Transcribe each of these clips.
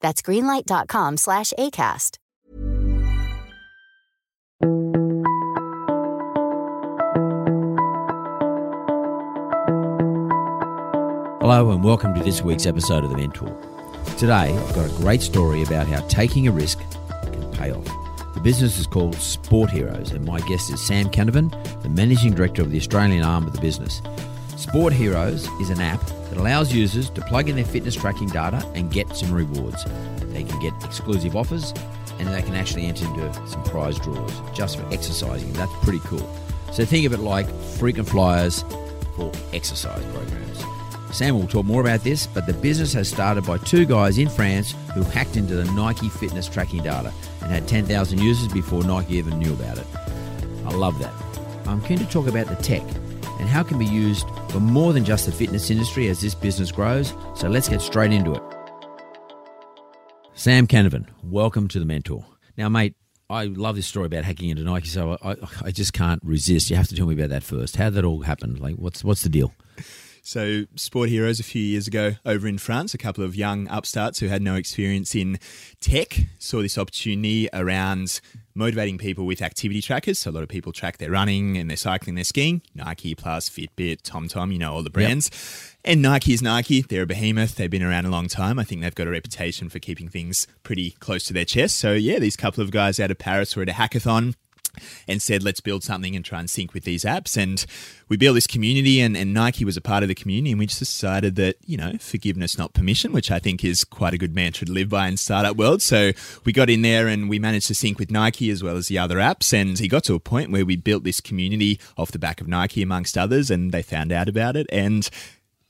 That's greenlight.com slash ACAST. Hello and welcome to this week's episode of The Mentor. Today, I've got a great story about how taking a risk can pay off. The business is called Sport Heroes, and my guest is Sam Canavan, the managing director of the Australian arm of the business. Sport Heroes is an app allows users to plug in their fitness tracking data and get some rewards. They can get exclusive offers and they can actually enter into some prize draws just for exercising. That's pretty cool. So think of it like frequent flyers for exercise programs. Sam will talk more about this, but the business has started by two guys in France who hacked into the Nike fitness tracking data and had 10,000 users before Nike even knew about it. I love that. I'm keen to talk about the tech and how it can be used for more than just the fitness industry as this business grows. So let's get straight into it. Sam Canavan, welcome to the Mentor. Now, mate, I love this story about hacking into Nike, so I, I, just can't resist. You have to tell me about that first. How that all happen? Like, what's what's the deal? So, Sport Heroes a few years ago over in France, a couple of young upstarts who had no experience in tech saw this opportunity around motivating people with activity trackers. So, a lot of people track their running and their cycling, their skiing. Nike Plus, Fitbit, TomTom, you know, all the brands. Yep. And Nike is Nike. They're a behemoth. They've been around a long time. I think they've got a reputation for keeping things pretty close to their chest. So, yeah, these couple of guys out of Paris were at a hackathon and said, let's build something and try and sync with these apps. And we built this community, and, and Nike was a part of the community. And we just decided that, you know, forgiveness, not permission, which I think is quite a good mantra to live by in startup world. So we got in there and we managed to sync with Nike as well as the other apps. And it got to a point where we built this community off the back of Nike, amongst others, and they found out about it. And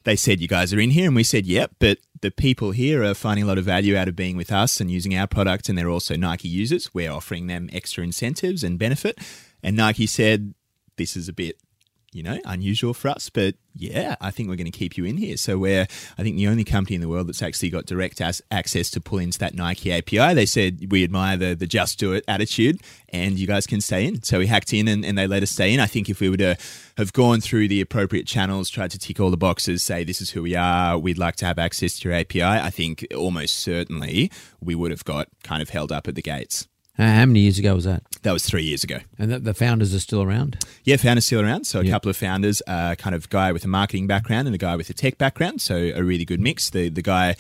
they said, You guys are in here. And we said, Yep. But the people here are finding a lot of value out of being with us and using our product. And they're also Nike users. We're offering them extra incentives and benefit. And Nike said, This is a bit you know, unusual for us. But yeah, I think we're going to keep you in here. So we're, I think, the only company in the world that's actually got direct as- access to pull into that Nike API. They said we admire the the just do it attitude, and you guys can stay in. So we hacked in, and, and they let us stay in. I think if we were to have gone through the appropriate channels, tried to tick all the boxes, say this is who we are, we'd like to have access to your API, I think almost certainly we would have got kind of held up at the gates. How many years ago was that? That was three years ago. And the, the founders are still around? Yeah, founders still around. So a yep. couple of founders, uh, kind of guy with a marketing background and a guy with a tech background. So a really good mix. The the guy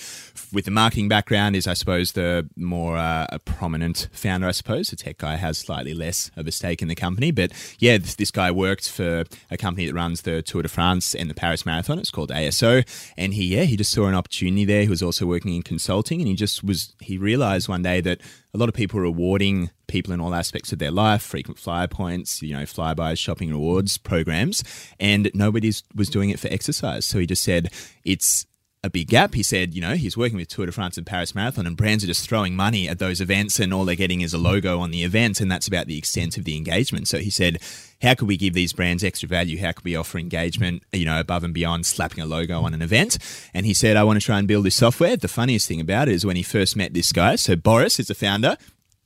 with the marketing background is, I suppose, the more uh, a prominent founder. I suppose the tech guy has slightly less of a stake in the company. But yeah, this, this guy worked for a company that runs the Tour de France and the Paris Marathon. It's called ASO, and he yeah he just saw an opportunity there. He was also working in consulting, and he just was he realized one day that a lot of people are rewarding people in all aspects of their life, frequent flyer points, you know, Flybuys, shopping rewards programs, and nobody was doing it for exercise. So he just said it's a big gap. He said, you know, he's working with Tour de France and Paris Marathon, and brands are just throwing money at those events, and all they're getting is a logo on the event, and that's about the extent of the engagement. So he said, how could we give these brands extra value? How could we offer engagement, you know, above and beyond slapping a logo on an event? And he said, I want to try and build this software. The funniest thing about it is when he first met this guy, so Boris is the founder,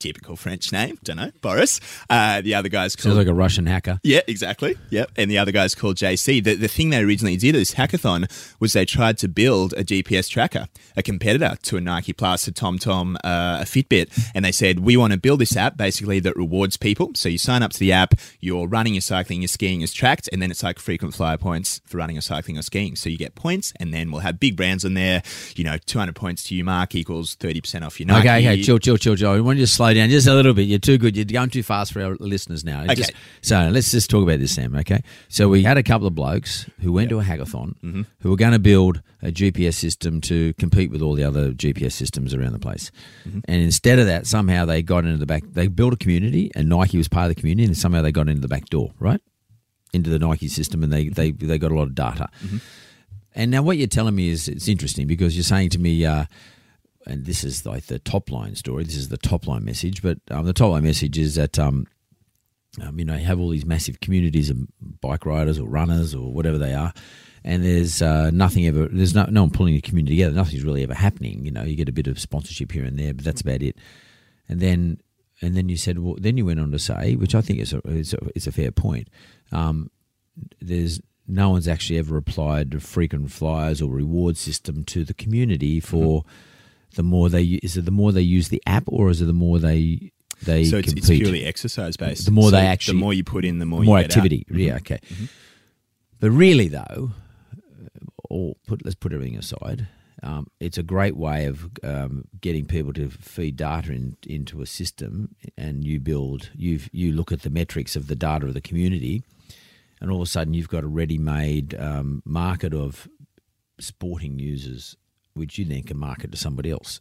typical French name. Don't know, Boris. Uh, the other guy's called Sounds like a Russian hacker. yeah, exactly. Yep. And the other guy's called JC. The, the thing they originally did at this hackathon was they tried to build a GPS tracker, a competitor to a Nike Plus, a TomTom, uh, a Fitbit. And they said, we want to build this app basically that rewards people. So you sign up to the app, you're running, you're cycling, you're skiing is tracked, and then it's like frequent flyer points for running or cycling or skiing. So you get points, and then we'll have big brands on there. You know, 200 points to you, Mark, equals 30% off your Nike. Okay, okay, chill, chill, chill, chill. I want you to slow down just a little bit. You're too good. You're going too fast for our listeners now. Okay. Just- so let's just talk about this, Sam. Okay. So we had a couple of blokes who went to a hackathon Mm-hmm. who were going to build a GPS system to compete with all the other GPS systems around the place. Mm-hmm. And instead of that, somehow they got into the back. They built a community, and Nike was part of the community, and somehow they got into the back door, right? Into the Nike system, and they they they got a lot of data. And now what you're telling me is it's interesting because you're saying to me, uh, and this is like the top line story. This is the top line message, but um, the top line message is that um, um, you know you have all these massive communities of bike riders or runners or whatever they are, and there's uh, nothing ever. There's no no one pulling the community together. Nothing's really ever happening. You know, you get a bit of sponsorship here and there, but that's about it. And then and then you said, well, then you went on to say, which I think is a is a, is a fair point. Um, there's no one's actually ever applied frequent flyers or reward system to the community for the more they is it the more they use the app or is it the more they they So it's, it's purely exercise based. The more So they actually- the more you put in, the more, more you get out. Mm-hmm. activity. Yeah, okay. But really, though, or put let's put everything aside. Um, it's a great way of um, getting people to feed data in, into a system, and you build you you look at the metrics of the data of the community, and all of a sudden you've got a ready-made um, market of sporting users, which you then can market to somebody else.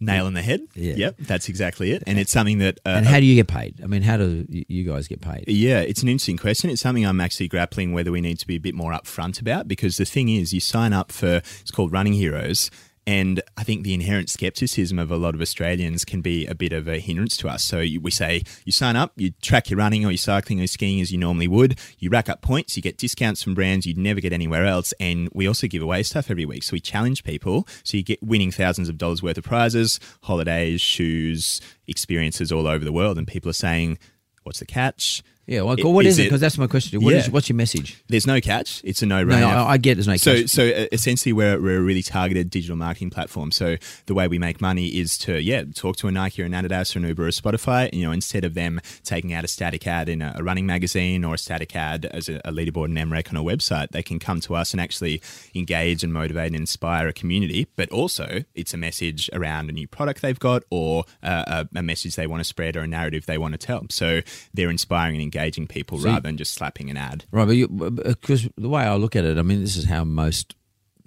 Nail in the head. Yeah. Yep, that's exactly it. And it's something that. Uh, and how do you get paid? I mean, how do you you guys get paid? Yeah, it's an interesting question. It's something I'm actually grappling whether we need to be a bit more upfront about because the thing is, you sign up for it's called Running Heroes. And I think the inherent skepticism of a lot of Australians can be a bit of a hindrance to us. So we say you sign up, you track your running or your cycling or skiing as you normally would, you rack up points, you get discounts from brands you'd never get anywhere else, and we also give away stuff every week. So we challenge people. So you get winning thousands of dollars worth of prizes, holidays, shoes, experiences all over the world, and people are saying, "What's the catch?" Yeah, well, what is is it? Because that's my question. What is Yeah. what's your message? There's no catch. It's a no-brainer. No, no, I I get there's no So, catch. so uh, essentially, we're, we're a really targeted digital marketing platform. So the way we make money is to yeah talk to a Nike or an Adidas or an Uber or Spotify. You know, instead of them taking out a static ad in a, a running magazine or a static ad as a, a leaderboard and MREC on a website, they can come to us and actually engage and motivate and inspire a community. But also, it's a message around a new product they've got or uh, a, a message they want to spread or a narrative they want to tell. So they're inspiring and engaging people you- rather than just slapping an ad. Right, but because the way I look at it, I mean, this is how most,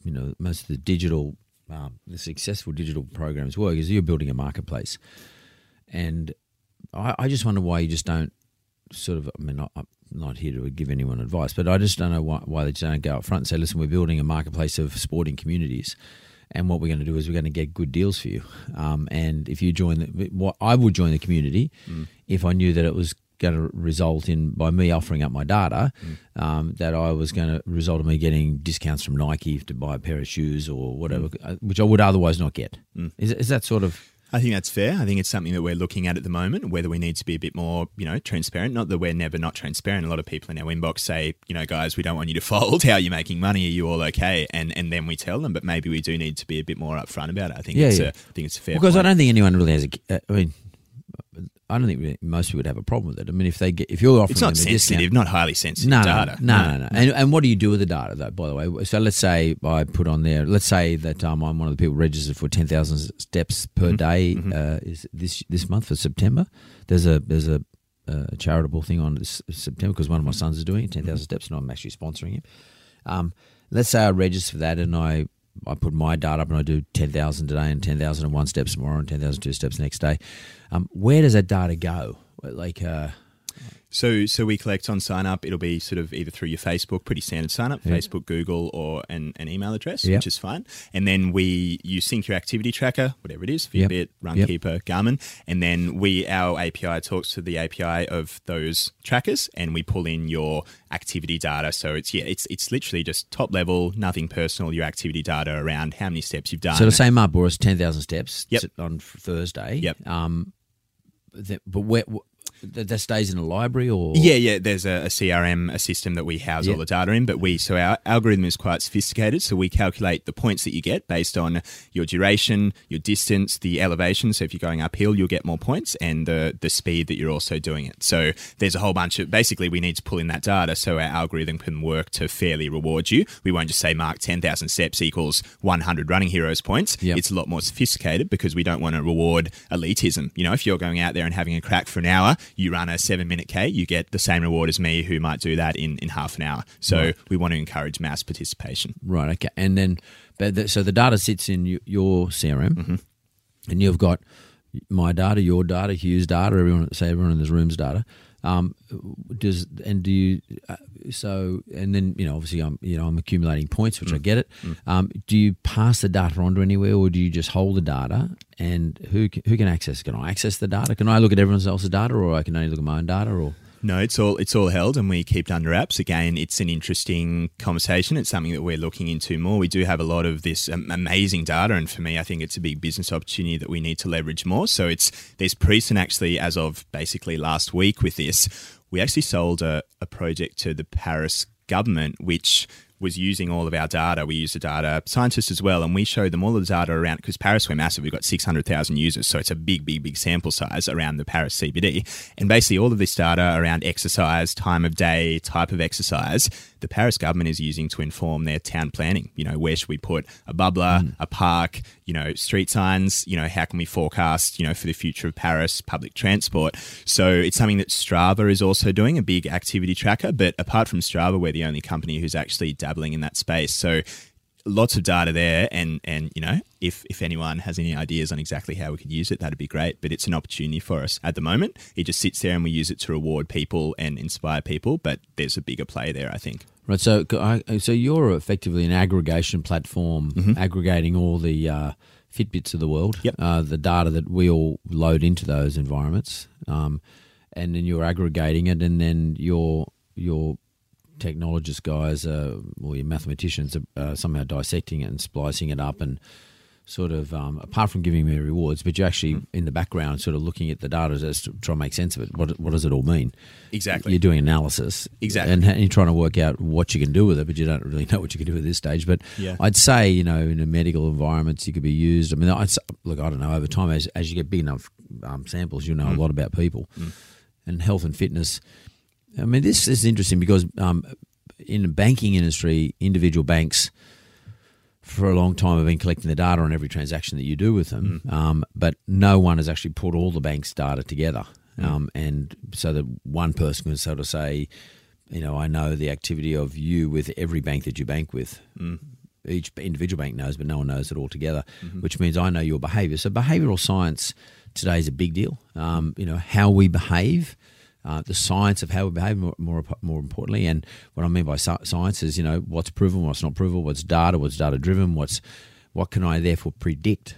you know, most of the digital, um, the successful digital programs work. Is you're building a marketplace, and I, I just wonder why you just don't sort of. I mean, I, I'm not here to give anyone advice, but I just don't know why, why they just don't go up front and say, "Listen, we're building a marketplace of sporting communities." And what we're going to do is we're going to get good deals for you. Um, and if you join, the, what I would join the community if I knew that it was going to result in by me offering up my data, um, that I was going to result in me getting discounts from Nike to buy a pair of shoes or whatever, uh, which I would otherwise not get. Is, is that sort of? I think that's fair. I think it's something that we're looking at at the moment, whether we need to be a bit more, you know, transparent. Not that we're never not transparent. A lot of people in our inbox say, you know, guys, we don't want you to fold. How are you making money? Are you all okay? And and then we tell them, but maybe we do need to be a bit more upfront about it. I think Yeah, it's yeah. a, I think it's a fair. because I don't think anyone really has a. uh, I mean, I don't think most people would have a problem with it. I mean, if they get if you're offering It's not them a discount- sensitive, not highly sensitive no, data. No, no, no, no. And, and what do you do with the data, though, by the way? So let's say I put on there, let's say that um, I'm one of the people registered for 10,000 steps per Mm-hmm. day uh, is this this month for September. There's a there's a, uh charitable thing on this September because one of my sons is doing it, 10,000 steps, and I'm actually sponsoring him. Um, let's say I register for that and I, I put my data up and I do 10,000 today and 10,001 steps tomorrow and 10,002 steps next day. Um, where does that data go? Like, uh, So, so we collect on sign up. It'll be sort of either through your Facebook, pretty standard sign up, Yeah. Facebook, Google, or an, an email address, Yep. which is fine. And then we you sync your activity tracker, whatever it is, Yep. Fitbit, Yep. Runkeeper, Garmin, and then we our API talks to the API of those trackers, and we pull in your activity data. So it's yeah, it's it's literally just top level, nothing personal. Your activity data around how many steps you've done. So to say Mark Bouris ten thousand steps Yep. on Thursday. Yep. Um, but where that, that stays in a library or Yeah, yeah. There's a, a CRM, a system that we house all the data in, but we so our algorithm is quite sophisticated. So we calculate the points that you get based on your duration, your distance, the elevation. So if you're going uphill, you'll get more points, and the the speed that you're also doing it. So there's a whole bunch of basically we need to pull in that data so our algorithm can work to fairly reward you. We won't just say mark ten thousand steps equals one hundred running heroes points. Yep. It's a lot more sophisticated because we don't want to reward elitism. You know, if you're going out there and having a crack for an hour, you run a seven minute K, you get the same reward as me who might do that in, in half an hour. So we want to encourage mass participation. Right. Okay. And then, but the, so the data sits in your CRM, Mm-hmm. and you've got my data, your data, Hugh's data, everyone say everyone in this room's data. Um, does and do you? Uh, so and then you know obviously I'm you know I'm accumulating points, Mm. which I get it. Um, do you pass the data on to anywhere, or do you just hold the data? And who can, who can access? Can I access the data? Can I look at everyone else's data, or I can only look at my own data? Or No, it's all it's all held, and we keep under wraps. Again, it's an interesting conversation. It's something that we're looking into more. We do have a lot of this amazing data, and for me, I think it's a big business opportunity that we need to leverage more. So it's there's precedent actually as of basically last week with this. We actually sold a, a project to the Paris government, which was using all of our data. We used the data scientists as well, and we showed them all of the data around because Paris we're massive. We've got six hundred thousand users, so it's a big, big, big sample size around the Paris CBD. And basically, all of this data around exercise, time of day, type of exercise, the Paris government is using to inform their town planning. You know, where should we put a bubbler, mm. a park? You know, street signs. You know, how can we forecast? You know, for the future of Paris, public transport. So it's something that Strava is also doing, a big activity tracker. But apart from Strava, we're the only company who's actually dabbling in that space. So lots of data there and and you know if if anyone has any ideas on exactly how we could use it that'd be great but it's an opportunity for us at the moment it just sits there and we use it to reward people and inspire people but there's a bigger play there i think Right. So, so you're effectively an aggregation platform, aggregating all the uh, Fitbits of the world, Yep. uh, the data that we all load into those environments, um, and then you're aggregating it, and then your your technologist guys, uh, or your mathematicians, are uh, somehow dissecting it and splicing it up and. Sort of, um, apart from giving me rewards, but you're actually in the background, sort of looking at the data as to try and make sense of it. What, what does it all mean? Exactly. You're doing analysis. Exactly. And, and you're trying to work out what you can do with it, but you don't really know what you can do at this stage. But Yeah. I'd say, you know, in a medical environments, you could be used. I mean, I'd, look, I don't know, over time, as, as you get big enough um, samples, you'll know a lot about people and health and fitness. I mean, this is interesting because um, in the banking industry, individual banks for a long time have been collecting the data on every transaction that you do with them, um, but no one has actually put all the bank's data together, um, and so that one person can sort of say, you know, I know the activity of you with every bank that you bank with. Each individual bank knows, but no one knows it all together, which means I know your behaviour. So behavioural science today is a big deal. Um, you know how we behave. Uh, the science of how we behave, more, more more importantly, and what I mean by science is, you know, what's proven, what's not proven, what's data, what's data driven, what's what can I therefore predict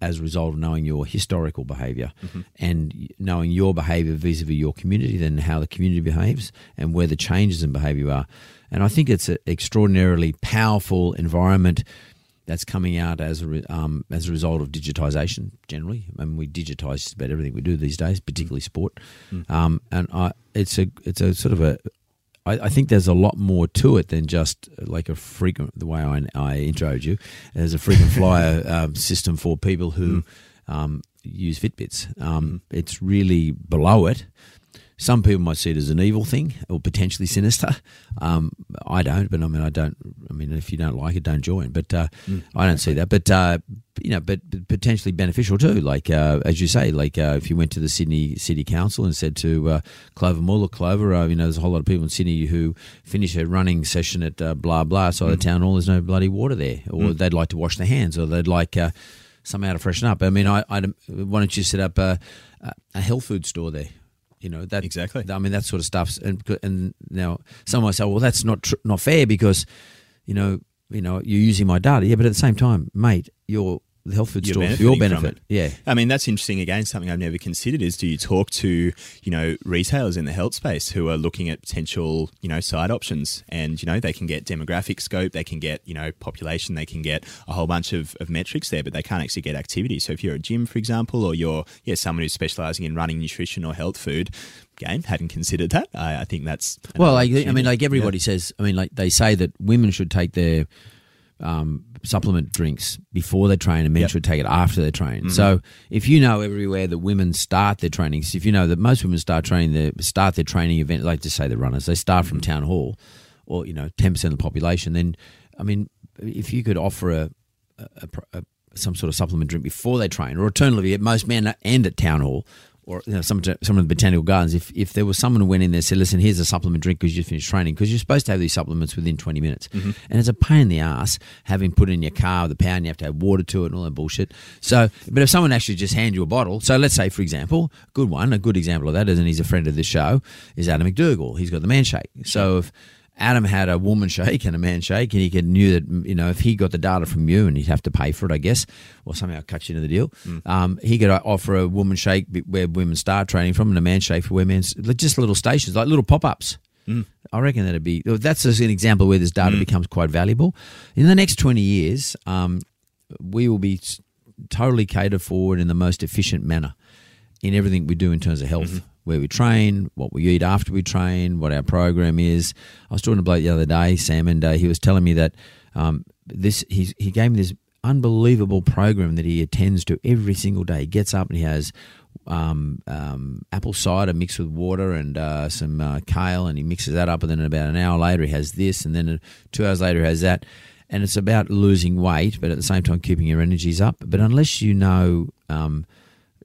as a result of knowing your historical behaviour and knowing your behaviour vis-a-vis your community, then how the community behaves and where the changes in behaviour are. And I think it's an extraordinarily powerful environment that's coming out as a re, um, as a result of digitisation generally. I mean, we digitise just about everything we do these days, particularly sport. Um, and I, it's a it's a sort of a I, I think there's a lot more to it than just like a frequent the way I, I introed you. There's a frequent flyer um, system for people who um, use Fitbits. Um, It's really below it. Some people might see it as an evil thing or potentially sinister. Um, I don't, but I mean, I don't. I mean, if you don't like it, don't join. But uh, I don't see that. But uh, you know, but but potentially beneficial too. Like uh, as you say, like uh, if you went to the Sydney City Council and said to uh, Clover Moore, look, Clover, uh, you know, there's a whole lot of people in Sydney who finish their running session at uh, blah blah side of the town hall. There's no bloody water there, or they'd like to wash their hands, or they'd like. Uh, Somehow to freshen up. I mean, I, I why don't you set up a, a health food store there? You know that Exactly. I mean that sort of stuff. And and now someone might say, well, that's not tr- not fair because you know you know you're using my data. Yeah, but at the same time, mate, you're the health food You're for your benefit. Yeah. I mean, that's interesting. Again, something I've never considered is do you talk to, you know, retailers in the health space who are looking at potential, you know, side options and, you know, they can get demographic scope, they can get, you know, population, they can get a whole bunch of, of metrics there, but they can't actually get activity. So if you're a gym, for example, or you're, yeah, someone who's specializing in running nutrition or health food, again, hadn't considered that. I, I think that's. Well, like, I mean, like everybody says, I mean, like they say that women should take their um, supplement drinks before they train and men Yep. Mm-hmm. should take it after they train. So if you know everywhere that women start their training, if you know that most women start training their start their training event, like to say the runners, they start from Mm-hmm. town hall, or you know, ten percent of the population. Then, I mean, if you could offer a, a, a, a some sort of supplement drink before they train, or alternatively, at most men end at town hall. Or you know, some some of the botanical gardens. If if there was someone who went in there and said, "Listen, here's a supplement drink because you finished training," because you're supposed to have these supplements within 20 minutes, mm-hmm. and it's a pain in the ass having put in your car with a power, and you have to have water to it and all that bullshit. So, but if someone actually just hand you a bottle, so let's say, for example, good one, a good example of that is, and he's a friend of this show, is Adam MacDougall. He's got the Man Shake. So if Adam had a woman shake and a man shake, and he could knew that you know if he got the data from you, and he'd have to pay for it, I guess, or somehow cut you into the deal. Um, he could uh, offer a woman shake where women start training from, and a man shake for where men's just little stations, like little pop ups. I reckon that'd be that's just an example where this data becomes quite valuable. In the next twenty years, um, we will be totally catered forward in the most efficient manner in everything we do in terms of health. Where we train, what we eat after we train, what our program is. I was talking to bloke the other day, Sam, and uh, he was telling me that um, this he's, he gave me this unbelievable program that he attends to every single day. He gets up and he has um, um, apple cider mixed with water and uh, some uh, kale, and he mixes that up. And then about an hour later, he has this, and then two hours later, he has that. And it's about losing weight, but at the same time keeping your energies up. But unless you know, um,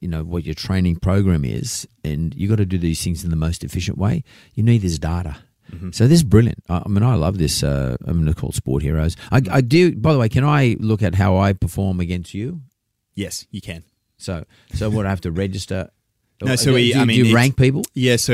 you know what your training program is, and you got to do these things in the most efficient way, you need this data. So this is brilliant. I I mean, I love this. Uh, I'm going to call Sport Heroes. I, I do. By the way, can I look at how I perform against you? Yes, you can. So, so what I have to register? No, so we- do, I do you rank people? Yeah, so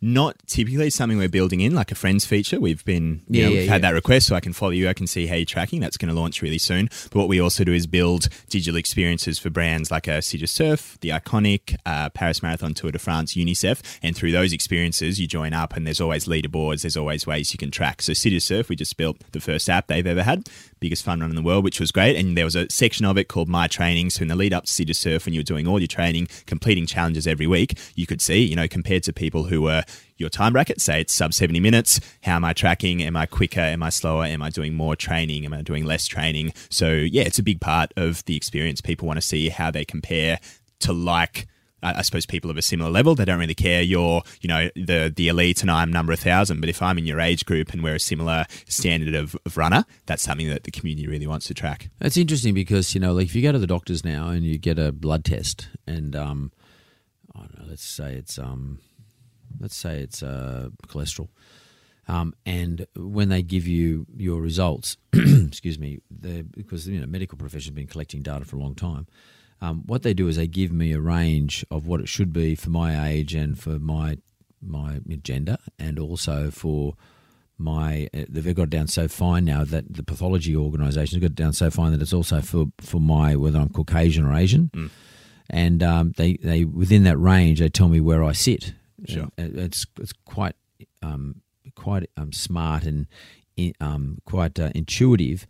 not typically something we're building in like a friends feature. We've been, you Yeah, know, yeah, we've had yeah. that request, so I can follow you. I can see how you're tracking. That's going to launch really soon. But what we also do is build digital experiences for brands like a City Surf, the Iconic, uh, Paris Marathon, Tour de France, UNICEF, and through those experiences, you join up, and there's always leaderboards. There's always ways you can track. So City Surf, we just built the first app they've ever had, biggest fun run in the world, which was great. And there was a section of it called My Training. So in the lead up to City Surf, when you were doing all your training, completing challenges every week, you could see, you know, compared to people who were your time bracket, say it's sub 70 minutes. How am I tracking? Am I quicker? Am I slower? Am I doing more training? Am I doing less training? So, yeah, it's a big part of the experience. People want to see how they compare to like. I suppose people of a similar level, they don't really care. You're, you know, the the elite, and I'm number a thousand. But if I'm in your age group and we're a similar standard of, of runner, that's something that the community really wants to track. It's interesting because you know, like if you go to the doctors now and you get a blood test, and um, I don't know, let's say it's um, let's say it's uh, cholesterol, um, and when they give you your results, excuse me, because you know medical profession's been collecting data for a long time. Um, what they do is they give me a range of what it should be for my age and for my my gender, and also for my uh, they've got it down so fine now that the pathology organisation has got it down so fine that it's also for for my whether I'm Caucasian or Asian, and um, they they within that range they tell me where I sit. Sure. And it's it's quite um, quite um, smart and um, quite uh, intuitive.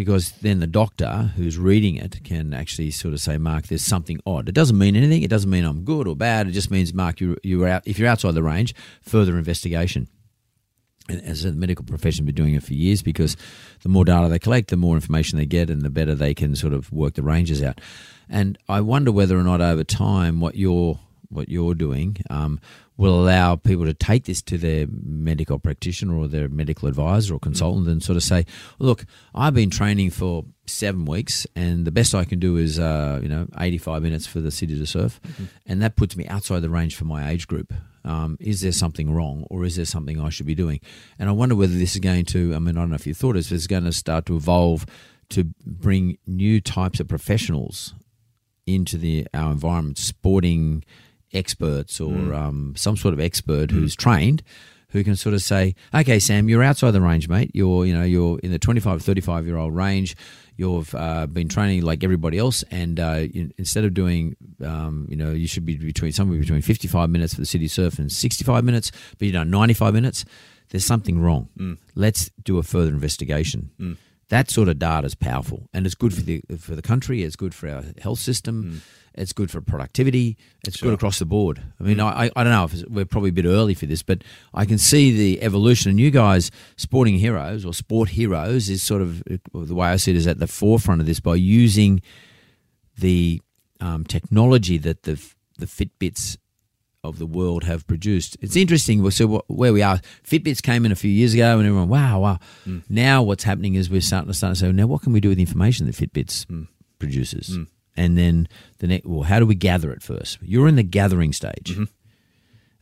Because then the doctor who's reading it can actually sort of say, "Mark, there's something odd." It doesn't mean anything. It doesn't mean I'm good or bad. It just means, "Mark, you you're out. If you're outside the range, further investigation." And as the medical profession been doing it for years because the more data they collect, the more information they get, and the better they can sort of work the ranges out. And I wonder whether or not over time, what you're what you're doing um, will allow people to take this to their medical practitioner or their medical advisor or consultant and sort of say, "Look, I've been training for seven weeks, and the best I can do is uh, you know 85 minutes for the city to surf, and that puts me outside the range for my age group." Um, is there something wrong, or is there something I should be doing? And I wonder whether this is going to. I mean, I don't know if you thought this, but it's going to start to evolve to bring new types of professionals into the our environment, sporting experts or um, some sort of expert who's trained, who can sort of say, "Okay, Sam, you're outside the range, mate. You're you know you're in the 25 35 year old range. You've uh, been training like everybody else, and uh, you, instead of doing, um, you know, you should be between somewhere between 55 minutes for the city surf and 65 minutes, but you done 95 minutes. There's something wrong. Mm. Let's do a further investigation." That sort of data is powerful, and it's good for the for the country. It's good for our health system. It's good for productivity. It's Sure. good across the board. I mean, I, I don't know if it's, we're probably a bit early for this, but I can see the evolution. And you guys, sporting heroes or sport heroes, is sort of the way I see it is at the forefront of this by using the um, technology that the the Fitbits of the world have produced. It's interesting. So where we are, Fitbits came in a few years ago, and everyone, wow, wow. Mm. Now what's happening is we're starting to start to say, now what can we do with the information that Fitbits mm. produces? Mm. And then the next, well, how do we gather it first? You're in the gathering stage. Mm-hmm.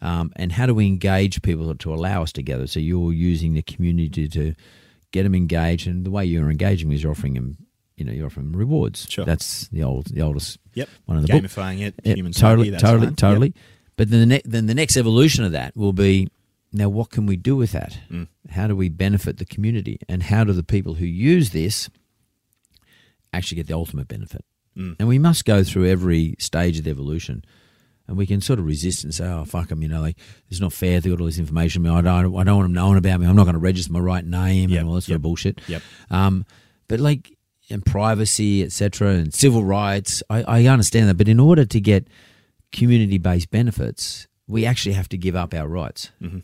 Um, and how do we engage people to allow us to gather? So you're using the community to get them engaged, and the way you're engaging is you're offering them, you know, you're offering them rewards. Sure. That's the old, the oldest Yep. one of the book. Gamifying it, Yeah, human totally, totally, totally. Yep. But then the, ne- then the next evolution of that will be now what can we do with that? Mm. How do we benefit the community? And how do the people who use this actually get the ultimate benefit? Mm. And we must go through every stage of the evolution. And we can sort of resist and say, oh, fuck them, you know, like, it's not fair. They got all this information. I don't, I don't want them knowing about me. I'm not going to register my right name Yep, and all this sort yep, of bullshit. Yep. Um, but like, and privacy, etc., and civil rights, I, I understand that. But in order to get community-based benefits, we actually have to give up our rights. Mhm.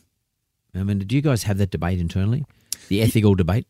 I mean, do you guys have that debate internally? The ethical debate?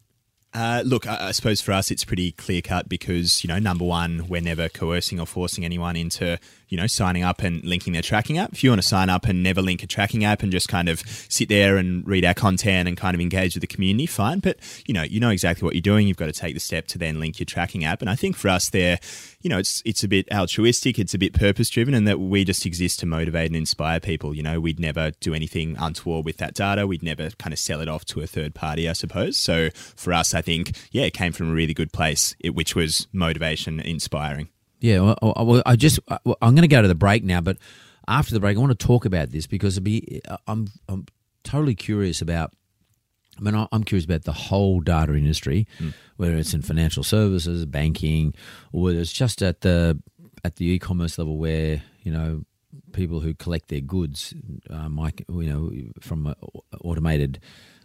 Uh, look, I, I suppose for us it's pretty clear cut because you know, number one, we're never coercing or forcing anyone into you know signing up and linking their tracking app. If you want to sign up and never link a tracking app and just kind of sit there and read our content and kind of engage with the community, fine. But you know, you know exactly what you're doing. You've got to take the step to then link your tracking app. And I think for us, there, you know, it's it's a bit altruistic, it's a bit purpose driven, and that we just exist to motivate and inspire people. You know, we'd never do anything untoward with that data. We'd never kind of sell it off to a third party, I suppose. So for us, I think, yeah, it came from a really good place, it, which was motivation, inspiring. Yeah, well, I- well, I just well, I'm going to go to the break now, but after the break, I want to talk about this because it'd be I'm I'm totally curious about. I mean, I'm curious about the whole data industry, whether it's in financial services, banking, or whether it's just at the at the e-commerce level where you know people who collect their goods, uh, might, you know, from uh, automated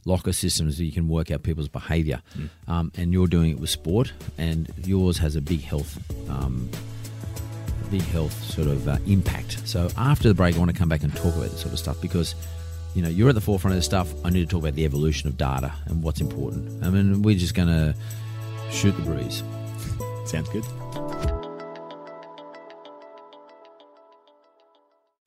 locker systems, that you can work out people's behaviour. Um, and you're doing it with sport, and yours has a big health um, big health sort of uh, impact. So after the break, I want to come back and talk about this sort of stuff because you know you're at the forefront of this stuff. I need to talk about the evolution of data and what's important. I mean, we're just going to shoot the breeze. Sounds good.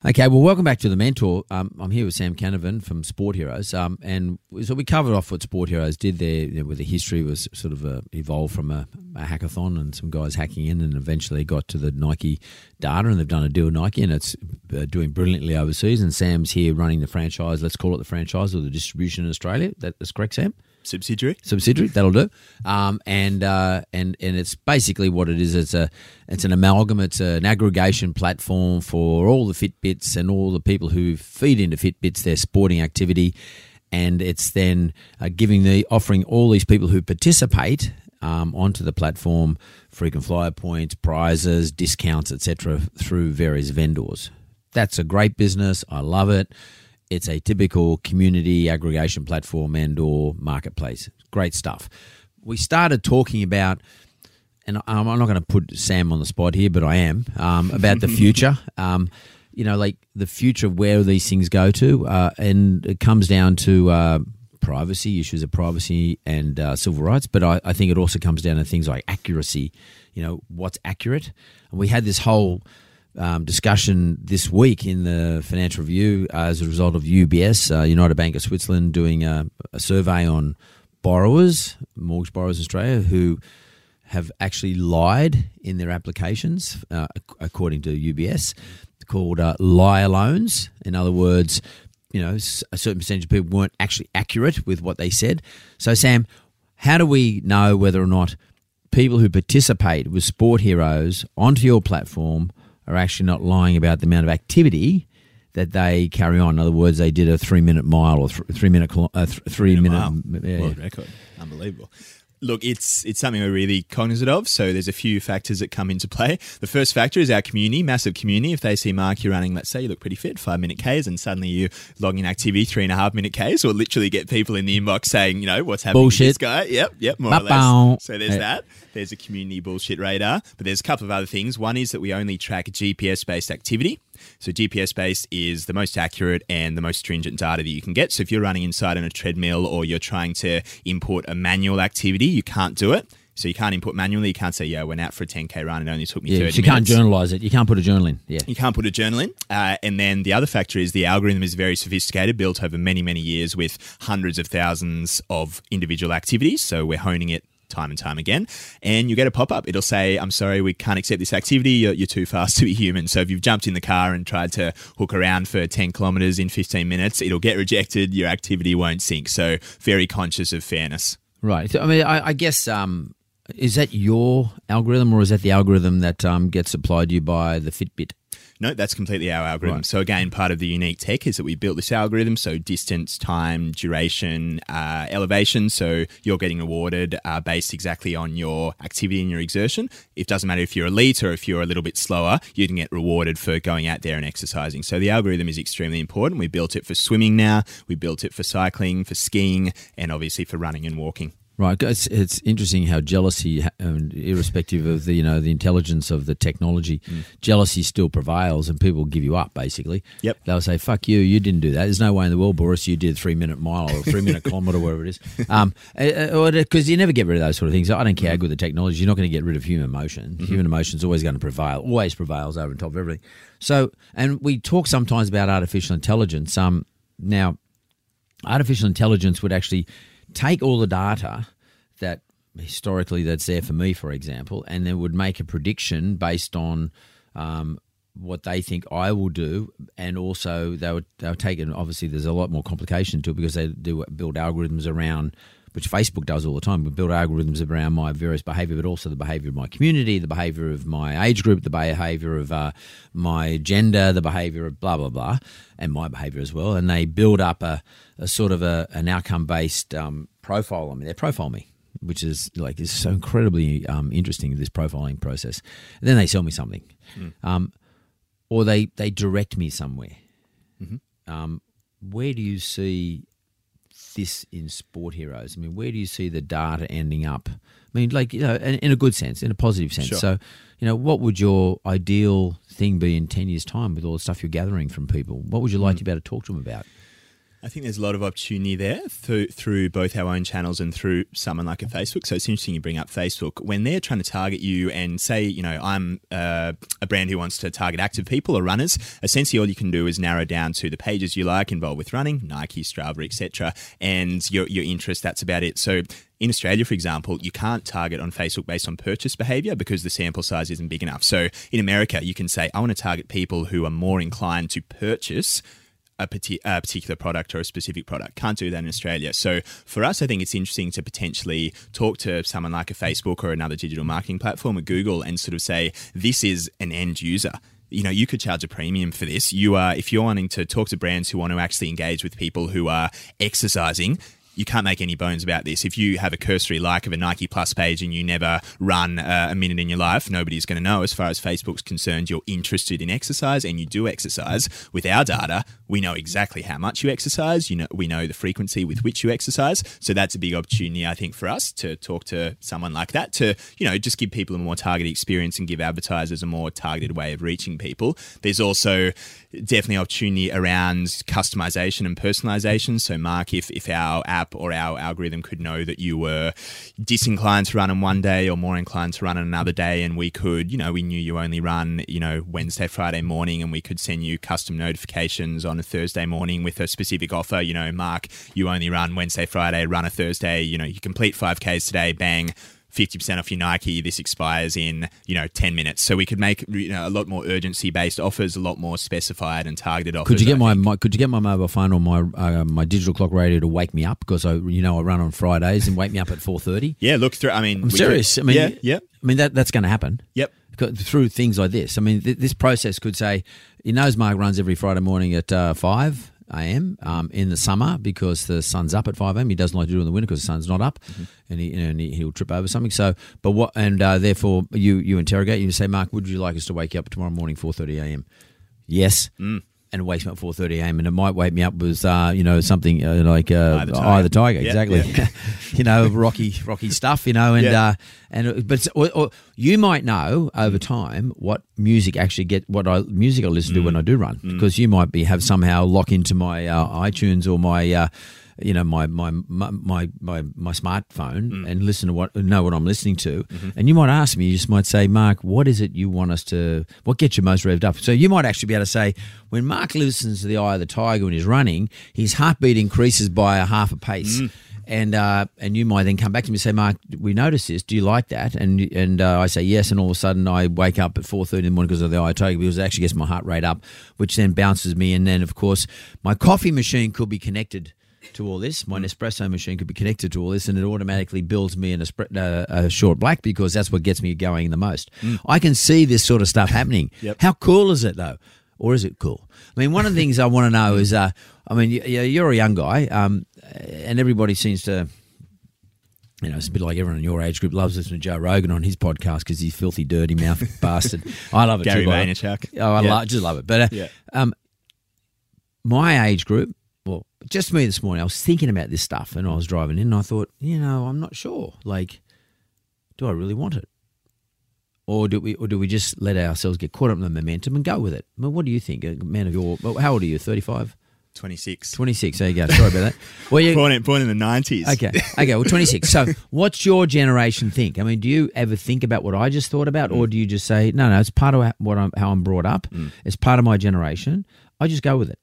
Okay, well, welcome back to the Mentor. Um, I'm here with Sam Canavan from Sport Heroes, um, and so we covered off what Sport Heroes did there, you know, where the history was sort of uh, evolved from a, a hackathon and some guys hacking in, and eventually got to the Nike data, and they've done a deal with Nike, and it's uh, doing brilliantly overseas. And Sam's here running the franchise. Let's call it the franchise or the distribution in Australia. That's correct, Sam Subsidiary? subsidiary. That'll do. Um, and uh, and and it's basically what it is. It's a it's an amalgam. It's an aggregation platform for all the Fitbits and all the people who feed into Fitbits their sporting activity, and it's then uh, giving the offering all these people who participate. Um, onto the platform, frequent flyer points, prizes, discounts, etc., through various vendors. That's a great business. I love it. It's a typical community aggregation platform and or marketplace. Great stuff. We started talking about, and I'm I'm not going to put Sam on the spot here, but I am um, about the future. Um, you know, like the future of where these things go to, uh, and it comes down to uh, privacy issues of privacy and uh, civil rights. But I, I think it also comes down to things like accuracy. You know, what's accurate. And we had this whole um, discussion this week in the Financial Review uh, as a result of UBS, uh, United Bank of Switzerland, doing a, a survey on borrowers, mortgage borrowers in Australia, who have actually lied in their applications, uh, according to UBS, called uh, liar loans. In other words, you know, a certain percentage of people weren't actually accurate with what they said. So, Sam, how do we know whether or not people who participate with Sport Heroes onto your platform are actually not lying about the amount of activity that they carry on. In other words, they did a three minute mile or th- three minute uh, th- three minute. Wow. yeah, World yeah. record. Unbelievable. Look, it's it's something we're really cognizant of. So there's a few factors that come into play. The first factor is our community, massive community. If they see Mark, you're running, let's say you look pretty fit, five minute Ks, and suddenly you log in activity, three and a half minute Ks, or literally get people in the inbox saying, you know, what's happening Bullshit. with this guy? Yep, yep, more or Ba-bow. less. So there's Yeah. that. There's a community bullshit radar, but there's a couple of other things. One is that we only track GPS based activity. So GPS based is the most accurate and the most stringent data that you can get. So if you're running inside on a treadmill or you're trying to import a manual activity, you can't do it. So you can't input manually. You can't say, "Yeah, I went out for a 10k run. It only took me Yeah, 30 so you can't journalize it. You can't put a journal in. Yeah. You can't put a journal in. Uh, and then the other factor is the algorithm is very sophisticated, built over many, many years with hundreds of thousands of individual activities. So we're honing it time and time again. And you get a pop up. It'll say, I'm sorry, we can't accept this activity. You're, you're too fast to be human. So if you've jumped in the car and tried to hook around for 10 kilometers in 15 minutes, it'll get rejected. Your activity won't sync. So very conscious of fairness. Right. So, I mean, I, I guess um, is that your algorithm or is that the algorithm that um, gets applied to you by the Fitbit? No, that's completely our algorithm. Right. So again, part of the unique tech is that we built this algorithm. So distance, time, duration, uh, elevation. So you're getting rewarded uh, based exactly on your activity and your exertion. It doesn't matter if you're elite or if you're a little bit slower, you can get rewarded for going out there and exercising. So the algorithm is extremely important. We built it for swimming now. We built it for cycling, for skiing, and obviously for running and walking. Right. It's, it's interesting how jealousy, um, irrespective of the you know the intelligence of the technology, jealousy still prevails, and people give you up. Basically, Yep. They'll say, "Fuck you! You didn't do that. There's no way in the world, Bouris, you did a three minute mile or a three minute kilometre, whatever it is." Um, because you never get rid of those sort of things. I don't care how good the technology. You're not going to get rid of human emotion. Human emotion is always going to prevail. Always prevails over and top of everything. So, and we talk sometimes about artificial intelligence. Um, now artificial intelligence would actually take all the data that historically that's there for me, for example, and then would make a prediction based on um, what they think I will do, and also they would they would take it. Obviously, there's a lot more complication to it because they do build algorithms around. Which Facebook does all the time. We build algorithms around my various behaviour, but also the behaviour of my community, the behaviour of my age group, the behaviour of uh, my gender, the behaviour of blah blah blah, and my behaviour as well. And they build up a, a sort of a, an outcome based um, profile on me. They profile me, which is like is so incredibly um, interesting. This profiling process. And then they sell me something, um, or they they direct me somewhere. Um, where do you see this in sport heroes? I mean, where do you see the data ending up? I mean, like you know, in, in a good sense, in a positive sense. Sure. So, you know, what would your ideal thing be in ten years' time with all the stuff you're gathering from people? What would you like to be able to talk to them about? I think there's a lot of opportunity there through, through both our own channels and through someone like a Facebook. So it's interesting you bring up Facebook. When they're trying to target you and say, you know, I'm uh, a brand who wants to target active people or runners, essentially all you can do is narrow down to the pages you like involved with running, Nike, Strava, etc., and your, your interest. That's about it. So in Australia, for example, you can't target on Facebook based on purchase behavior because the sample size isn't big enough. So in America, you can say, I want to target people who are more inclined to purchase a, a particular product or a specific product. Can't do that in Australia. So for us, I think it's interesting to potentially talk to someone like a Facebook or another digital marketing platform, or Google, and sort of say, this is an end user. You know, you could charge a premium for this. You are, if you're wanting to talk to brands who want to actually engage with people who are exercising, you can't make any bones about this. If you have a cursory like of a Nike Plus page and you never run uh, a minute in your life, nobody's going to know. As far as Facebook's concerned, you're interested in exercise and you do exercise. With our data, we know exactly how much you exercise. You know, we know the frequency with which you exercise. So that's a big opportunity, I think, for us to talk to someone like that to, you know, just give people a more targeted experience and give advertisers a more targeted way of reaching people. There's also definitely opportunity around customization and personalization. So, Mark, if if our app or our algorithm could know that you were disinclined to run on one day or more inclined to run on another day, and we could, you know, we knew you only run, you know, Wednesday, Friday morning, and we could send you custom notifications on a Thursday morning with a specific offer. You know, Mark, you only run Wednesday, Friday, run a Thursday. You know, you complete five Ks today, bang. 50% off your Nike. This expires in, you know, 10 minutes. So we could make you know, a lot more urgency based offers, a lot more specified and targeted offers. Could you get my, my Could you get my mobile phone or my uh, my digital clock radio to wake me up because I you know I run on Fridays and wake me up at four thirty? Yeah, look through. I mean, I'm we could- serious. I mean, yeah, yeah. I mean that that's going to happen. Yep. Through things like this. I mean, th- this process could say, he knows Mark runs every Friday morning at uh, 5 a.m. Um, in the summer because the sun's up at 5 a.m. He doesn't like to do it in the winter because the sun's not up mm-hmm. and, he, and he, will trip over something. So, but what, and uh, therefore you, you interrogate, you say, Mark, would you like us to wake you up tomorrow morning, 4.30 a.m.? Yes. Mm and it wakes me up four thirty a.m. and it might wake me up with uh, you know something uh, like uh, Eye the Tiger, Eye the tiger exactly. Yeah. you know, rocky rocky stuff. You know, and yeah. uh, and but or, or you might know over time what music actually get what I music I listen to mm. when I do run mm. because you might be have somehow lock into my uh, iTunes or my uh, you know my my my my my, smartphone mm. and listen to what know what I'm listening to, mm-hmm. and you might ask me, you just might say, Mark, what is it you want us to? What gets you most revved up? So you might actually be able to say, when Mark listens to the Eye of the Tiger when he's running, his heartbeat increases by a half a pace. Mm and uh, and you might then come back to me and say, Mark, we noticed this. Do you like that? And and uh, I say yes, and all of a sudden I wake up at four thirty in the morning because of the eye of the tiger because it actually gets my heart rate up, which then bounces me, and then of course my coffee machine could be connected to all this. My Nespresso machine could be connected to all this, and it automatically builds me an espre- uh, a short black because that's what gets me going the most. Mm. I can see this sort of stuff happening. yep. How cool is it though? Or is it cool? I mean, one of the things I want to know is, uh, I mean, you're a young guy, um, and everybody seems to you know, it's a bit like everyone in your age group loves listening to Joe Rogan on his podcast because he's filthy, dirty mouth bastard. I love it Gary too. Vaynerchuk. Oh, I yeah. just love it. But uh, yeah. um, my age group, just me this morning, I was thinking about this stuff and I was driving in and I thought, you know, I'm not sure. Like, do I really want it? Or do we, or do we just let ourselves get caught up in the momentum and go with it? Well, what do you think, a man of your? How old are you? Thirty-five. 26. 26. There you go. Sorry about that. Well, you born in, born in the 90s. Okay. Okay. Well, 26. So, what's your generation think? I mean, do you ever think about what I just thought about, mm. or do you just say, no, no, it's part of what I'm, how I'm brought up. Mm. It's part of my generation. I just go with it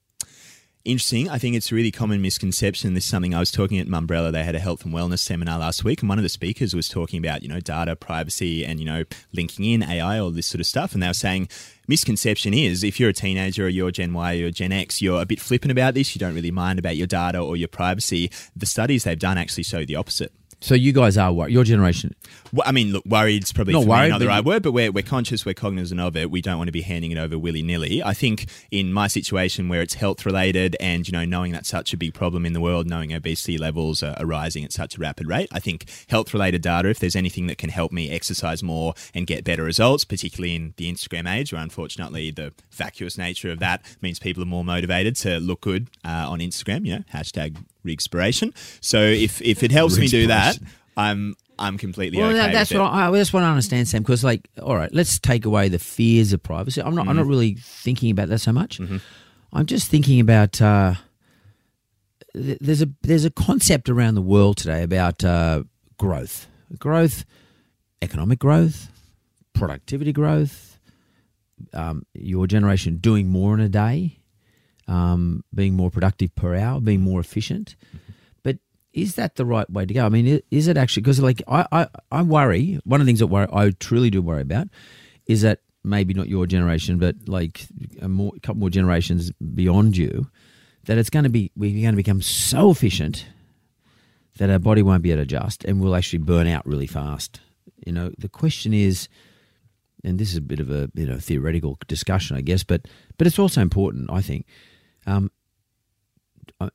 interesting. I think it's a really common misconception. This is something I was talking at Mumbrella. They had a health and wellness seminar last week, and one of the speakers was talking about, you know, data privacy and, you know, linking in AI, all this sort of stuff. And they were saying, misconception is if you're a teenager or you're Gen Y or Gen X, you're a bit flippant about this. You don't really mind about your data or your privacy. The studies they've done actually show the opposite. So you guys are worried. Your generation. Well, I mean, look, worried is probably not, worried, not the right word, but we're, we're conscious, we're cognizant of it. We don't want to be handing it over willy nilly. I think in my situation where it's health related and, you know, knowing that's such a big problem in the world, knowing obesity levels are, are rising at such a rapid rate, I think health related data, if there's anything that can help me exercise more and get better results, particularly in the Instagram age, where unfortunately the vacuous nature of that means people are more motivated to look good uh, on Instagram, you know, hashtag Rigspiration. So if if it helps me do that, I'm I'm completely well, okay that's what I, I just want to understand, Sam. Because like, all right, let's take away the fears of privacy. I'm not. Mm-hmm. I'm not mm-hmm. really thinking about that so much. Mm-hmm. I'm just thinking about. Uh, there's a there's a concept around the world today about uh, growth, growth, economic growth, productivity growth. Um, your generation doing more in a day um, being more productive per hour, being more efficient. But is that the right way to go? I mean, is it actually because like I, I, I worry. One of the things that worry, I truly do worry about is that maybe not your generation, but like a more a couple more generations beyond you, that it's going to be we're going to become so efficient that our body won't be able to adjust and we'll actually burn out really fast. You know, the question is and this is a bit of a you know theoretical discussion, I guess, but but it's also important, I think. Um,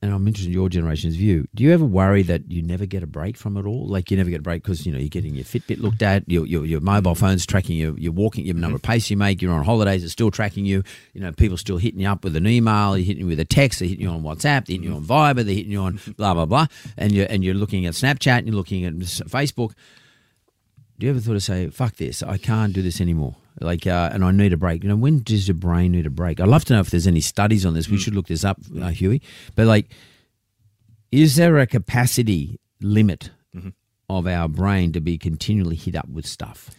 and I'm interested in your generation's view. Do you ever worry that you never get a break from it all? Like you never get a break because you know you're getting your Fitbit looked at, your your, your mobile phone's tracking you, you're walking, your number of mm-hmm. pace you make, you're on holidays, it's still tracking you. You know, people still hitting you up with an email, they're hitting you with a text, they're hitting you on WhatsApp, they're hitting you on Viber, they're hitting you on blah blah blah, and you're and you're looking at Snapchat and you're looking at Facebook. Do you ever thought of say, "Fuck this, I can't do this anymore"? Like, uh, and I need a break. You know, when does your brain need a break? I'd love to know if there's any studies on this. We mm. should look this up, uh, Huey. But like, is there a capacity limit mm-hmm. of our brain to be continually hit up with stuff?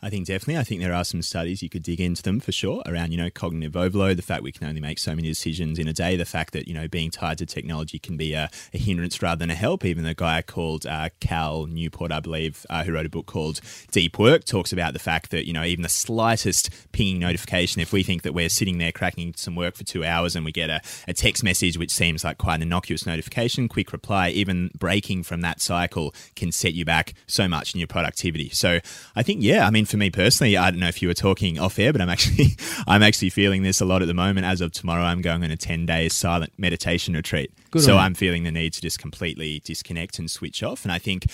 I think definitely. I think there are some studies you could dig into them for sure around, you know, cognitive overload, the fact we can only make so many decisions in a day, the fact that, you know, being tied to technology can be a, a hindrance rather than a help. Even the guy called uh, Cal Newport, I believe, uh, who wrote a book called Deep Work, talks about the fact that, you know, even the slightest pinging notification, if we think that we're sitting there cracking some work for two hours and we get a, a text message which seems like quite an innocuous notification, quick reply, even breaking from that cycle can set you back so much in your productivity. So I think, yeah, I mean, for me personally, I don't know if you were talking off air, but I'm actually I'm actually feeling this a lot at the moment. As of tomorrow, I'm going on a 10 day silent meditation retreat. Good so. I'm feeling the need to just completely disconnect and switch off. And I think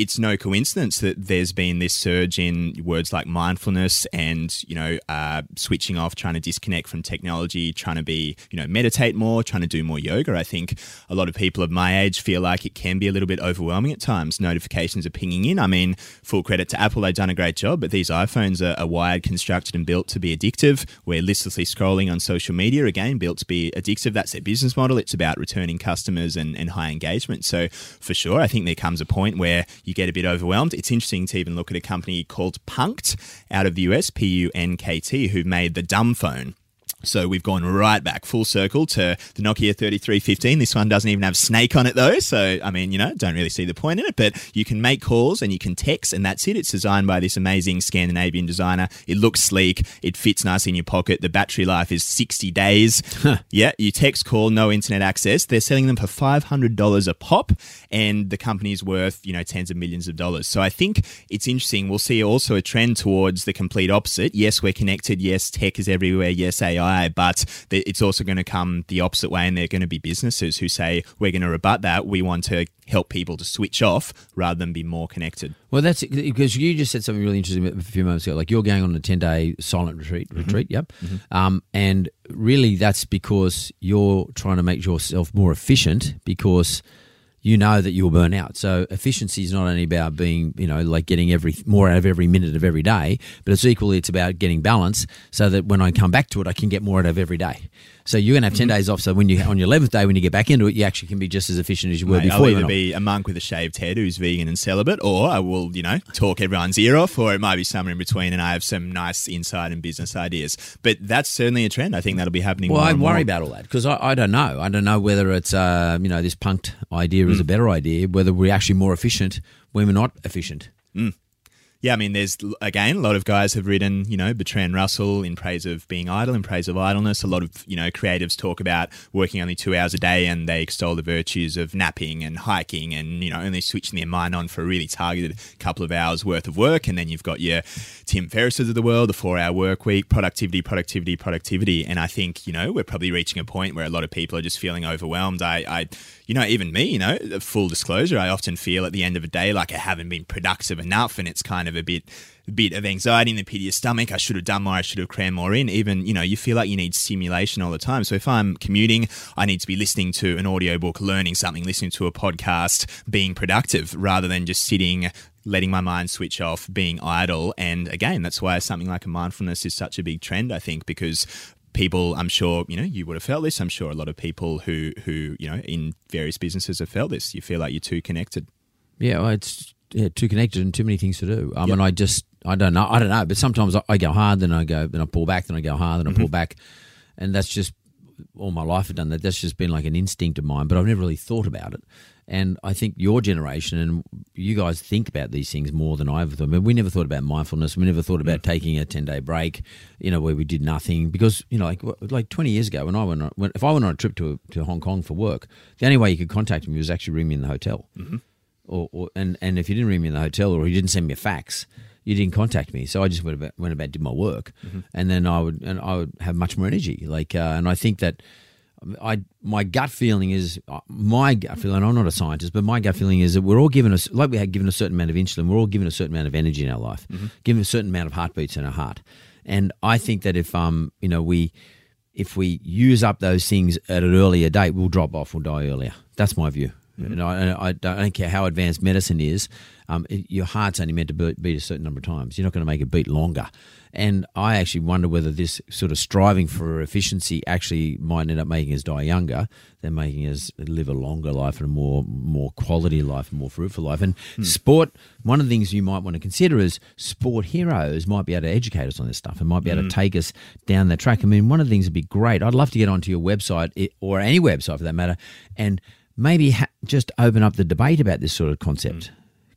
it's no coincidence that there's been this surge in words like mindfulness and you know uh, switching off, trying to disconnect from technology, trying to be you know meditate more, trying to do more yoga. I think a lot of people of my age feel like it can be a little bit overwhelming at times. Notifications are pinging in. I mean, full credit to Apple; they've done a great job. But these iPhones are, are wired, constructed, and built to be addictive. We're listlessly scrolling on social media again, built to be addictive. That's their business model. It's about returning customers and, and high engagement. So for sure, I think there comes a point where you get a bit overwhelmed. It's interesting to even look at a company called Punkt out of the US, P U N K T, who made the dumb phone. So we've gone right back full circle to the Nokia 3315. This one doesn't even have Snake on it though. So, I mean, you know, don't really see the point in it, but you can make calls and you can text and that's it. It's designed by this amazing Scandinavian designer. It looks sleek. It fits nice in your pocket. The battery life is 60 days. yeah. You text call, no internet access. They're selling them for $500 a pop and the company's worth, you know, tens of millions of dollars. So I think it's interesting. We'll see also a trend towards the complete opposite. Yes, we're connected. Yes, tech is everywhere. Yes, AI, but it's also going to come the opposite way. And they're going to be businesses who say, we're going to rebut that. We want to help people to switch off rather than be more connected. Well, that's because you just said something really interesting a few moments ago. Like you're going on a ten day silent retreat. Retreat, yep. Um, and really, that's because you're trying to make yourself more efficient because you know that you'll burn out. So efficiency is not only about being, you know, like getting every more out of every minute of every day, but it's equally it's about getting balance so that when I come back to it, I can get more out of every day. So you're going to have 10 mm-hmm. days off. So when you on your 11th day, when you get back into it, you actually can be just as efficient as you were Mate, before. I'll either be a monk with a shaved head who's vegan and celibate, or I will, you know, talk everyone's ear off, or it might be somewhere in between, and I have some nice insight and business ideas. But that's certainly a trend. I think that'll be happening. Well, I worry more. about all that because I, I don't know. I don't know whether it's uh, you know this Punkt idea is a mm. better idea. Whether we're actually more efficient when we're not efficient. Mm. Yeah, I mean, there's again a lot of guys have written, you know, Bertrand Russell in praise of being idle, in praise of idleness. A lot of you know creatives talk about working only two hours a day, and they extol the virtues of napping and hiking, and you know, only switching their mind on for a really targeted couple of hours worth of work. And then you've got your Tim Ferrisses of the world, the four-hour work week, productivity, productivity, productivity. And I think you know we're probably reaching a point where a lot of people are just feeling overwhelmed. I, I you know, even me, you know, full disclosure, I often feel at the end of a day like I haven't been productive enough, and it's kind of a bit, bit of anxiety in the pit of your stomach. I should have done more. I should have crammed more in. Even, you know, you feel like you need stimulation all the time. So if I'm commuting, I need to be listening to an audiobook, learning something, listening to a podcast, being productive rather than just sitting. Letting my mind switch off, being idle. And again, that's why something like a mindfulness is such a big trend, I think, because people i'm sure you know you would have felt this i'm sure a lot of people who who you know in various businesses have felt this you feel like you're too connected Yeah, well, it's yeah, too connected and too many things to do. I Yep. mean, I just I don't know. I don't know. But sometimes I, I go hard, then I go, then I pull back, then I go hard, then I pull mm-hmm. back, and that's just all my life. I've done that. That's just been like an instinct of mine. But I've never really thought about it. And I think your generation and you guys think about these things more than I ever thought. I mean, we never thought about mindfulness. We never thought about mm. taking a ten day break, you know, where we did nothing because you know, like like twenty years ago when I went, on, when, if I went on a trip to to Hong Kong for work, the only way you could contact me was actually ring me in the hotel mm-hmm. or, or and and if you didn't ring me in the hotel or you didn't send me a fax, you didn't contact me. So I just went about went about did my work, mm-hmm. and then I would and I would have much more energy. Like, uh, and I think that I my gut feeling is uh, my gut feeling. I'm not a scientist, but my gut feeling is that we're all given us like we had given a certain amount of insulin. We're all given a certain amount of energy in our life, given a certain amount of heartbeats in our heart, and I think that if um you know we if we use up those things at an earlier date, we'll drop off, we'll die earlier. That's my view. And I, I, don't, I don't care how advanced medicine is. Um, it, your heart's only meant to beat, beat a certain number of times. You're not going to make it beat longer. And I actually wonder whether this sort of striving for efficiency actually might end up making us die younger than making us live a longer life and a more more quality life and more fruitful life. And sport, one of the things you might want to consider is sport heroes might be able to educate us on this stuff and might be able to take us down that track. I mean, one of the things would be great. I'd love to get onto your website or any website for that matter and maybe ha- just open up the debate about this sort of concept.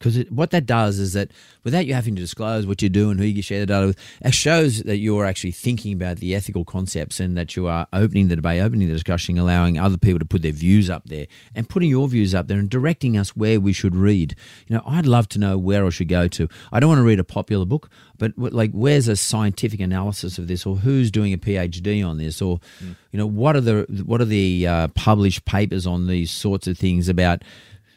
Because what that does is that without you having to disclose what you do and who you share the data with, it shows that you're actually thinking about the ethical concepts and that you are opening the debate, opening the discussion, allowing other people to put their views up there and putting your views up there and directing us where we should read. You know, I'd love to know where I should go to. I don't want to read a popular book, but like where's a scientific analysis of this or who's doing a PhD on this or mm. you know what are the what are the uh, published papers on these sorts of things about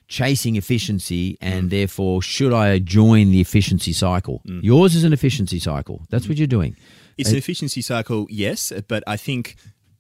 chasing efficiency and mm. therefore should I join the efficiency cycle? Mm. Yours is an efficiency cycle. That's mm. what you're doing. It's an efficiency cycle, yes, but I think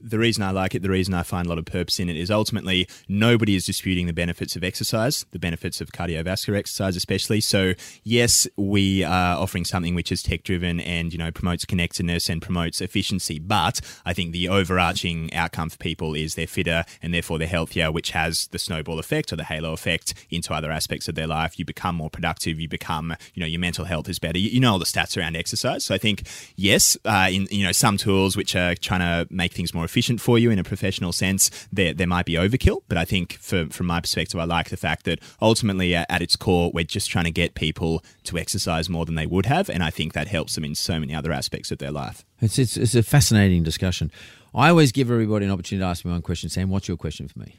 the reason I like it, the reason I find a lot of purpose in it is ultimately nobody is disputing the benefits of exercise, the benefits of cardiovascular exercise, especially. So, yes, we are offering something which is tech driven and, you know, promotes connectedness and promotes efficiency. But I think the overarching outcome for people is they're fitter and therefore they're healthier, which has the snowball effect or the halo effect into other aspects of their life. You become more productive, you become, you know, your mental health is better. You, know all the stats around exercise. So I think, yes, uh, in, you know, some tools which are trying to make things more efficient for you in a professional sense, there, there might be overkill. But I think for, from my perspective, I like the fact that ultimately at its core, we're just trying to get people to exercise more than they would have. And I think that helps them in so many other aspects of their life. It's, it's, it's a fascinating discussion. I always give everybody an opportunity to ask me one question. Sam, what's your question for me?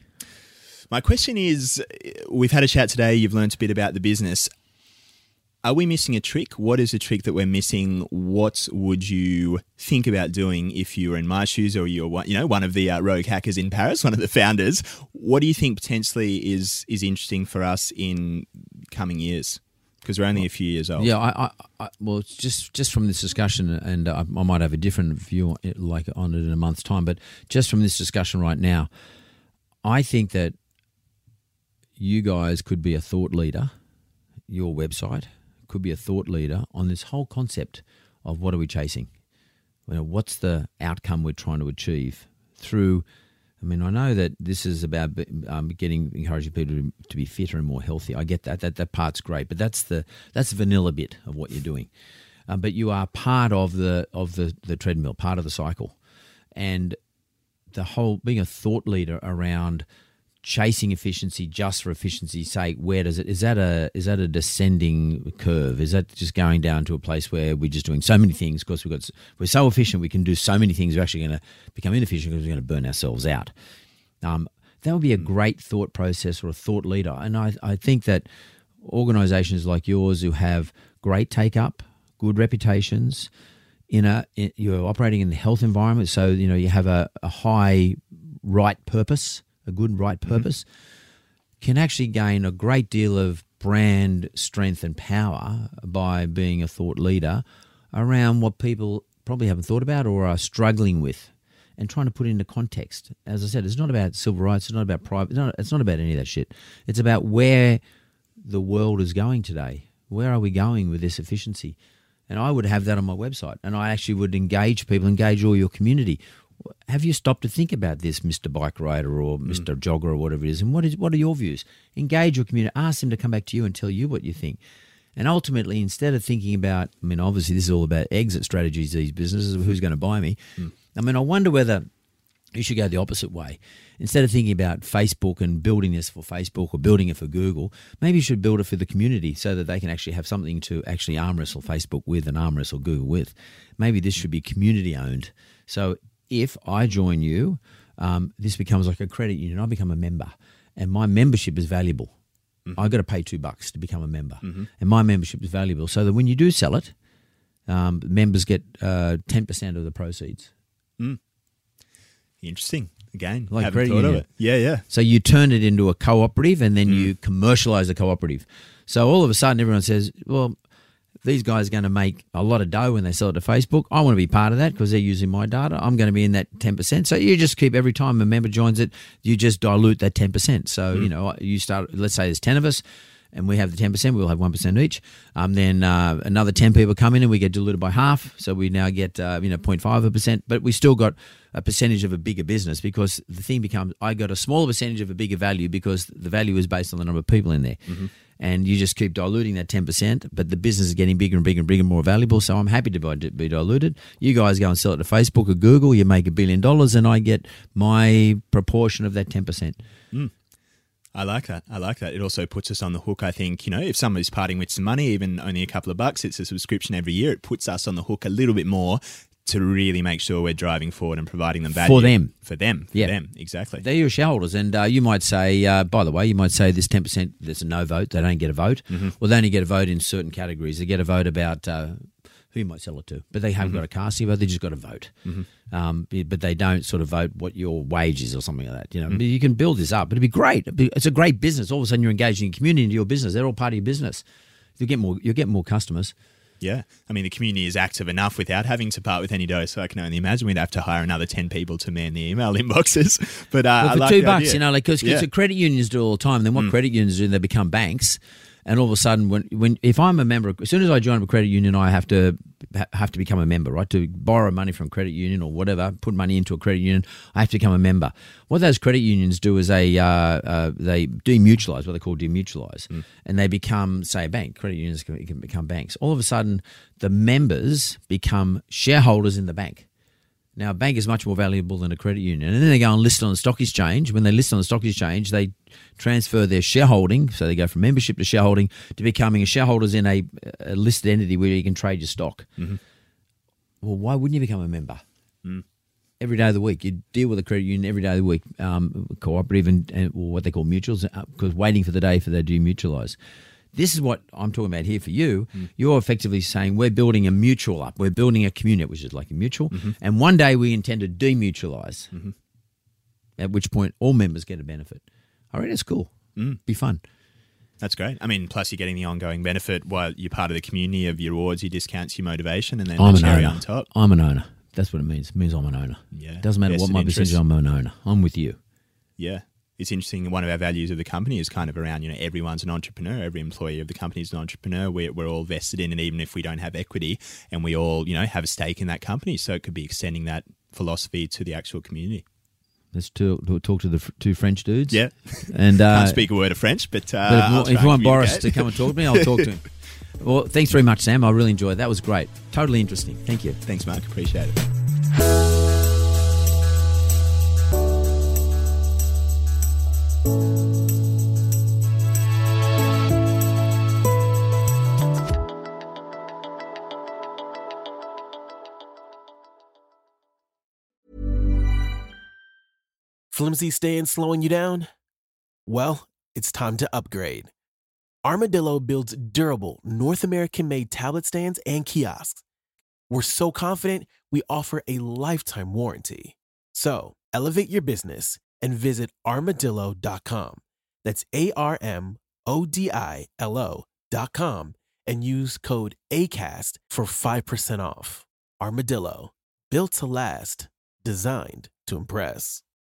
My question is we've had a chat today, you've learned a bit about the business are we missing a trick? What is a trick that we're missing? What would you think about doing if you were in my shoes or you're one, you know one of the uh, rogue hackers in Paris, one of the founders? What do you think potentially is is interesting for us in coming years? Because we're only a few years old. Yeah, I, I, I well, just just from this discussion, and I, I might have a different view like on it in a month's time, but just from this discussion right now, I think that you guys could be a thought leader. Your website could be a thought leader on this whole concept of what are we chasing? You know, what's the outcome we're trying to achieve through? I mean, I know that this is about um, getting encouraging people to, to, be fitter and more healthy. I get that. That that part's great, but that's the that's the vanilla bit of what you're doing. Um, but you are part of the of the the treadmill, part of the cycle, and the whole being a thought leader around chasing efficiency just for efficiency's sake where does it is that a is that a descending curve? Is that just going down to a place where we're just doing so many things? Because we've got we're so efficient we can do so many things we're actually going to become inefficient because we're going to burn ourselves out. Um, that would be a great thought process or a thought leader and I, I think that organizations like yours who have great take up good reputations in a in, you're operating in the health environment so you know you have a, a high right purpose a good right mm-hmm. purpose, mm-hmm. can actually gain a great deal of brand strength and power by being a thought leader around what people probably haven't thought about or are struggling with and trying to put it into context. As I said, it's not about civil rights, it's not about private, it's not, it's not about any of that shit. It's about where the world is going today. Where are we going with this efficiency? And I would have that on my website. And I actually would engage people, engage all your community have you stopped to think about this, Mr. Bike Rider or Mr. Mm. Jogger or whatever it is? And what is what are your views? Engage your community. Ask them to come back to you and tell you what you think. And ultimately, instead of thinking about, I mean, obviously this is all about exit strategies. These businesses, who's going to buy me? Mm. I mean, I wonder whether you should go the opposite way. Instead of thinking about Facebook and building this for Facebook or building it for Google, maybe you should build it for the community so that they can actually have something to actually arm wrestle Facebook with and arm wrestle Google with. Maybe this should be community owned. So if I join you, um, this becomes like a credit union. I become a member, and my membership is valuable. Mm-hmm. I got to pay two bucks to become a member, mm-hmm. and my membership is valuable. So that when you do sell it, um, members get uh, ten uh, percent of the proceeds. Mm. Interesting. Again, like credit union. Yeah, yeah. So you turn it into a cooperative, and then mm. you commercialize the cooperative. So all of a sudden, everyone says, "Well, these guys are going to make a lot of dough when they sell it to Facebook. I want to be part of that because they're using my data. I'm going to be in that 10%. So you just keep every time a member joins it, you just dilute that 10%. So, mm. you know, you start, let's say there's 10 of us and we have the 10%, we'll have 1% each. Um, then uh, another 10 people come in and we get diluted by half. So we now get, uh, you know, 0.5 of a percent, but we still got a percentage of a bigger business because the thing becomes I got a smaller percentage of a bigger value because the value is based on the number of people in there. Mm-hmm and you just keep diluting that 10%, but the business is getting bigger and bigger and bigger and more valuable. So I'm happy to be diluted. You guys go and sell it to Facebook or Google, you make a billion dollars, and I get my proportion of that 10%. Mm. I like that. I like that. It also puts us on the hook. I think, you know, if somebody's parting with some money, even only a couple of bucks, it's a subscription every year. It puts us on the hook a little bit more to really make sure we're driving forward and providing them value For them. For them. For Yeah. them. Exactly. They're your shareholders, and uh, you might say, uh, by the way, you might say this ten percent. There's a no vote. They don't get a vote. Well, they only get a vote in certain categories. They get a vote about uh, who you might sell it to, but they haven't got a casting vote. They just got a vote. Um, but they don't sort of vote what your wage is or something like that. You know, But you can build this up. It'd be great. It'd be- it's a great business. All of a sudden, you're engaging your community into your business. They're all part of your business. You get more. You get more customers. Yeah. I mean, the community is active enough without having to part with any dough. So I can only imagine we'd have to hire another 10 people to man the email inboxes. But uh, Well, I for like two bucks, idea. you know, like because Yeah. Mm. credit unions do it all the time. Then what credit unions do? They become banks, and all of a sudden, when when if I'm a member, as soon as I join a credit union, I have to ha- have to become a member, right? To borrow money from credit union or whatever, put money into a credit union, I have to become a member. What those credit unions do is they uh, uh, they demutualize, what they call demutualize, Mm. and they become, say, a bank. Credit unions can, can become banks. All of a sudden, the members become shareholders in the bank. Now, a bank is much more valuable than a credit union. And then they go and list on the stock exchange. When they list on the stock exchange, they transfer their shareholding. So they go from membership to shareholding to becoming a shareholders in a, a listed entity where you can trade your stock. Mm-hmm. Well, why wouldn't you become a member? Mm. Every day of the week, you deal with a credit union every day of the week, um, cooperative and, and or what they call mutuals, uh, because waiting for the day for they do mutualize. This is what I'm talking about here for you. Hmm. You're effectively saying we're building a mutual up. We're building a community, which is like a mutual. Mm-hmm. And one day we intend to demutualize, mm-hmm. at which point all members get a benefit. I reckon it's cool. Mm. Be fun. That's great. I mean, plus you're getting the ongoing benefit while you're part of the community of your rewards, your discounts, your motivation, and then I'm the an cherry owner. on top. I'm an owner. That's what it means. It means I'm an owner. Yeah. It doesn't matter what Vested my interest. percentage, I'm an owner. I'm with you. Yeah. It's interesting. One of our values of the company is kind of around, you know, everyone's an entrepreneur. Every employee of the company is an entrepreneur. We're, we're all vested in it, even if we don't have equity and we all, you know, have a stake in that company. So it could be extending that philosophy to the actual community. Let's talk, talk to the two French dudes. Yeah. And uh, Can't speak a word of French, but, uh, But if, if you want Bouris to come and talk to me, I'll talk to him. Well, thanks very much, Sam. I really enjoyed it. That was great. Totally interesting. Thank you. Thanks, Mark. Appreciate it. Flimsy staying slowing you down? Well, it's time to upgrade. Armodilo builds durable, North American made tablet stands and kiosks. We're so confident we offer a lifetime warranty. So elevate your business and visit armodilo.com. That's A R M O D I L O.com and use code ACAST for 5% off. Armodilo, built to last, designed to impress.